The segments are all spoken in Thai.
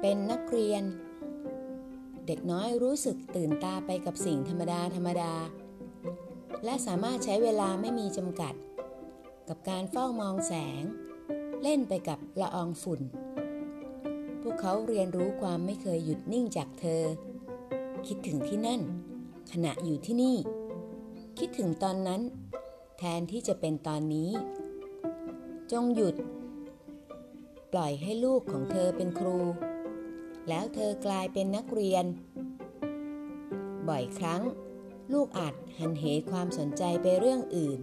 เป็นนักเรียน เด็กน้อยรู้สึกตื่นตาไปกับสิ่งธรรมดาธรรมดา และสามารถใช้เวลาไม่มีจำกัด กับการเฝ้ามองแสง เล่นไปกับละอองฝุ่น พวกเขาเรียนรู้ความไม่เคยหยุดนิ่งจากเธอ คิดถึงที่นั่น ขณะอยู่ที่นี่ คิดถึงตอนนั้น แทนที่จะเป็นตอนนี้ จงหยุด ปล่อยให้ลูกของเธอเป็นครู แล้วเธอกลายเป็นนักเรียน บ่อยครั้ง ลูกอาจหันเหความสนใจไปเรื่องอื่น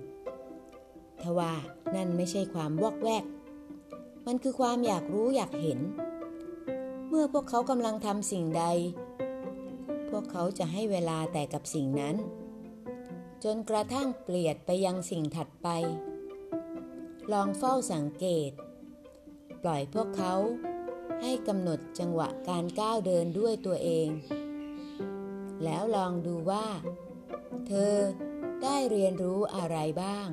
ทว่านั่นไม่ใช่ความวอกแวก มันคือความอยากรู้อยากเห็น เมื่อพวกเขากำลังทำสิ่งใด พวกเขาจะให้เวลาแต่กับสิ่งนั้น จนกระทั่งเปลี่ยนไปยังสิ่งถัดไป ลองเฝ้าสังเกต ปล่อยพวกเขา ให้กำหนดจังหวะการก้าวเดินด้วยตัวเอง แล้วลองดูว่า เธอได้เรียนรู้อะไรบ้าง